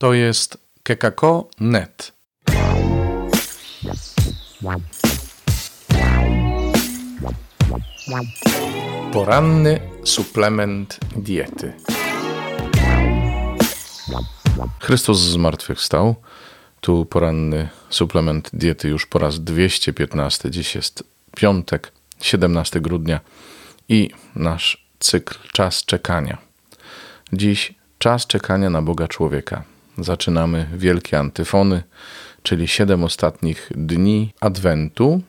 To jest kekako.net. Poranny suplement diety. Chrystus zmartwychwstał. Tu poranny suplement diety już po raz 215. Dziś jest piątek, 17 grudnia i nasz cykl Czas czekania. Dziś czas czekania na Boga człowieka. Zaczynamy wielkie antyfony, czyli siedem ostatnich dni Adwentu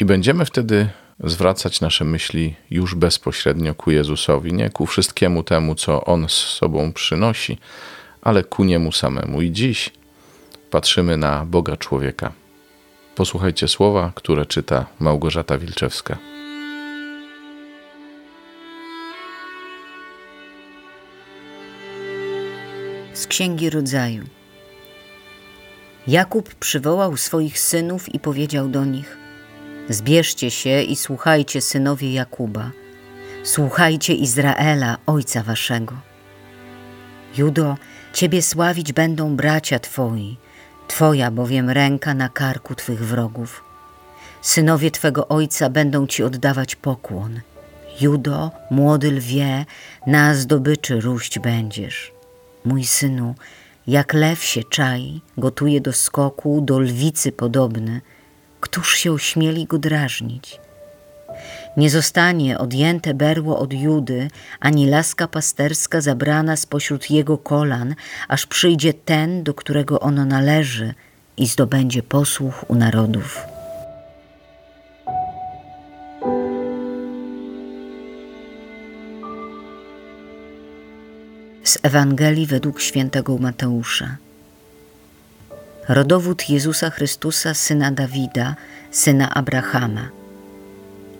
i będziemy wtedy zwracać nasze myśli już bezpośrednio ku Jezusowi, nie ku wszystkiemu temu, co On z sobą przynosi, ale ku Niemu samemu. I dziś patrzymy na Boga człowieka. Posłuchajcie słowa, które czyta Małgorzata Wilczewska. Księgi Rodzaju. Jakub przywołał swoich synów i powiedział do nich: Zbierzcie się i słuchajcie, synowie Jakuba, słuchajcie Izraela, ojca waszego. Judo, ciebie sławić będą bracia twoi, twoja bowiem ręka na karku twych wrogów. Synowie twego ojca będą ci oddawać pokłon. Judo, młody lwie, na zdobyczy róść będziesz. Mój synu, jak lew się czai, gotuje do skoku, do lwicy podobny, któż się ośmieli go drażnić? Nie zostanie odjęte berło od Judy, ani laska pasterska zabrana spośród jego kolan, aż przyjdzie ten, do którego ono należy i zdobędzie posłuch u narodów. Ewangelii według świętego Mateusza. Rodowód Jezusa Chrystusa, syna Dawida, syna Abrahama.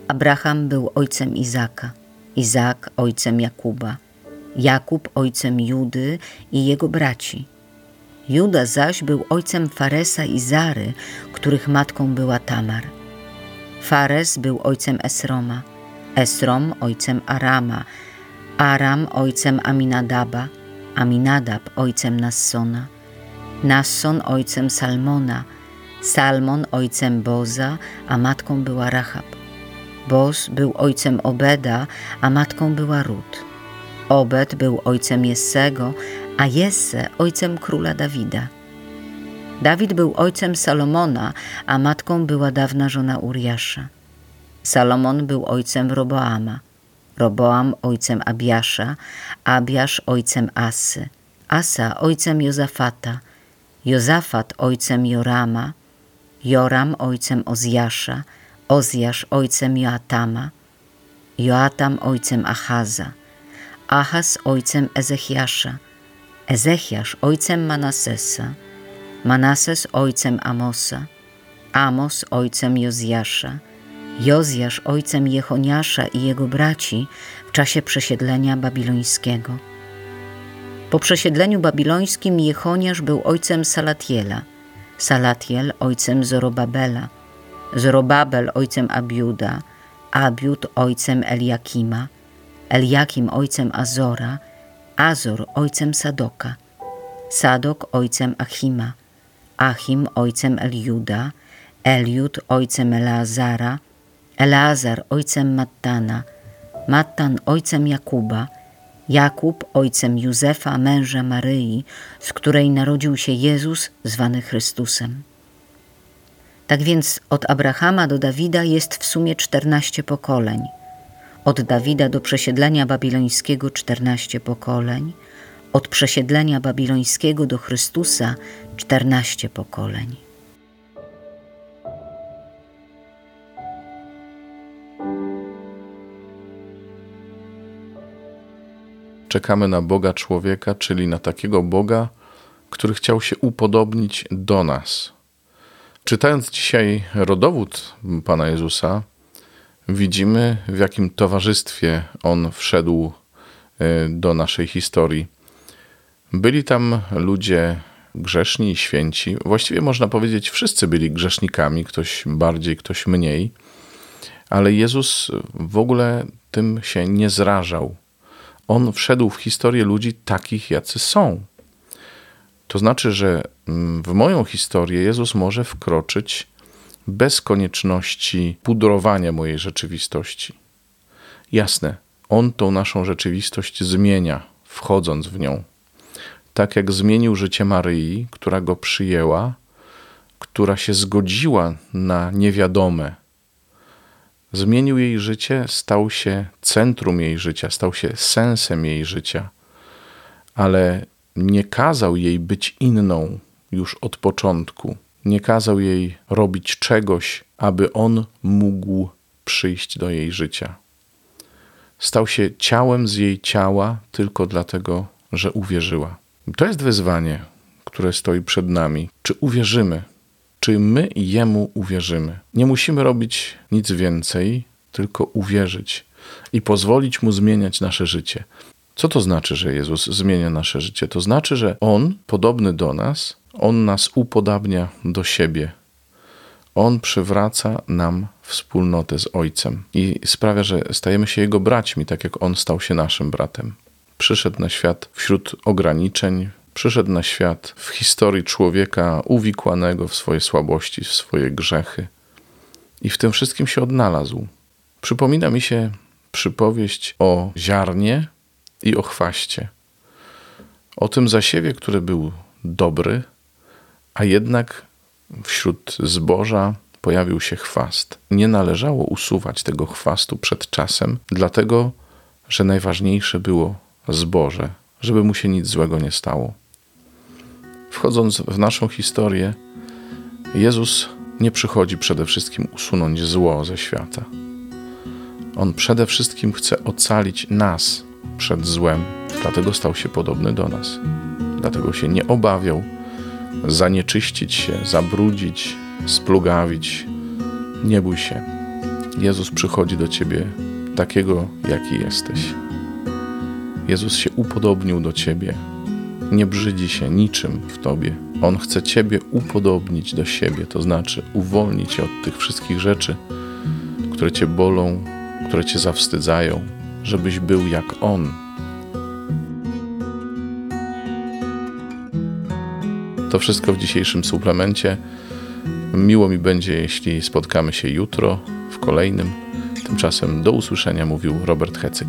Abraham był ojcem Izaka, Izak ojcem Jakuba, Jakub ojcem Judy i jego braci. Juda zaś był ojcem Faresa i Zary, których matką była Tamar. Fares był ojcem Esroma, Esrom ojcem Arama, Aram ojcem Aminadaba, Aminadab ojcem Nassona, Nasson ojcem Salmona, Salmon ojcem Boza, a matką była Rahab. Boz był ojcem Obeda, a matką była Rut. Obed był ojcem Jessego, a Jesse ojcem króla Dawida. Dawid był ojcem Salomona, a matką była dawna żona Uriasza. Salomon był ojcem Roboama. Roboam ojcem Abiasza, Abiasz ojcem Asy, Asa ojcem Jozafata, Jozafat ojcem Jorama, Joram ojcem Ozjasza, Ozjasz ojcem Joatama, Joatam ojcem Achaza, Achaz ojcem Ezechiasza, Ezechiasz ojcem Manasesa, Manases ojcem Amosa, Amos ojcem Jozjasza, Jozjasz ojcem Jechoniasza i jego braci w czasie przesiedlenia babilońskiego. Po przesiedleniu babilońskim Jechoniasz był ojcem Salatiela, Salatiel ojcem Zorobabela, Zorobabel ojcem Abiuda, Abiud ojcem Eliakima, Eliakim ojcem Azora, Azor ojcem Sadoka, Sadok ojcem Achima, Achim ojcem Eliuda, Eliud ojcem Eleazara, Eleazar ojcem Mattana, Mattan ojcem Jakuba, Jakub ojcem Józefa, męża Maryi, z której narodził się Jezus, zwany Chrystusem. Tak więc od Abrahama do Dawida jest w sumie czternaście pokoleń. Od Dawida do przesiedlenia babilońskiego czternaście pokoleń, od przesiedlenia babilońskiego do Chrystusa czternaście pokoleń. Czekamy na Boga człowieka, czyli na takiego Boga, który chciał się upodobnić do nas. Czytając dzisiaj rodowód Pana Jezusa, widzimy w jakim towarzystwie on wszedł e, do naszej historii. Byli tam ludzie grzeszni i święci. Właściwie można powiedzieć, wszyscy byli grzesznikami, ktoś bardziej, ktoś mniej, ale Jezus w ogóle tym się nie zrażał. On wszedł w historię ludzi takich, jacy są. To znaczy, że mm, w moją historię Jezus może wkroczyć bez konieczności pudrowania mojej rzeczywistości. Jasne, On tą naszą rzeczywistość zmienia, wchodząc w nią. Tak jak zmienił życie Maryi, która go przyjęła, która się zgodziła na niewiadome. Zmienił jej życie, stał się centrum jej życia, stał się sensem jej życia, ale nie kazał jej być inną już od początku. Nie kazał jej robić czegoś, aby on mógł przyjść do jej życia. Stał się ciałem z jej ciała tylko dlatego, że uwierzyła. To jest wyzwanie, które stoi przed nami. Czy uwierzymy? Czy my Jemu uwierzymy? Nie musimy robić nic więcej, tylko uwierzyć i pozwolić Mu zmieniać nasze życie. Co to znaczy, że Jezus zmienia nasze życie? To znaczy, że On, podobny do nas, On nas upodabnia do siebie. On przywraca nam wspólnotę z Ojcem i sprawia, że stajemy się Jego braćmi, tak jak On stał się naszym bratem. Przyszedł na świat wśród ograniczeń, przyszedł na świat w historii człowieka uwikłanego w swoje słabości, w swoje grzechy i w tym wszystkim się odnalazł. Przypomina mi się przypowieść o ziarnie, i o chwaście. O tym zasiewie, który był dobry, a jednak wśród zboża pojawił się chwast. Nie należało usuwać tego chwastu przed czasem, dlatego że najważniejsze było zboże, żeby mu się nic złego nie stało. Wchodząc w naszą historię, Jezus nie przychodzi przede wszystkim usunąć zło ze świata. On przede wszystkim chce ocalić nas przed złem, dlatego stał się podobny do nas. Dlatego się nie obawiał zanieczyścić się, zabrudzić, splugawić. Nie bój się. Jezus przychodzi do ciebie takiego, jaki jesteś. Jezus się upodobnił do ciebie. Nie brzydzi się niczym w tobie. On chce ciebie upodobnić do siebie, to znaczy uwolnić cię od tych wszystkich rzeczy, które cię bolą, które cię zawstydzają, żebyś był jak On. To wszystko w dzisiejszym suplemencie. Miło mi będzie, jeśli spotkamy się jutro w kolejnym. Tymczasem do usłyszenia mówił Robert Hecyk.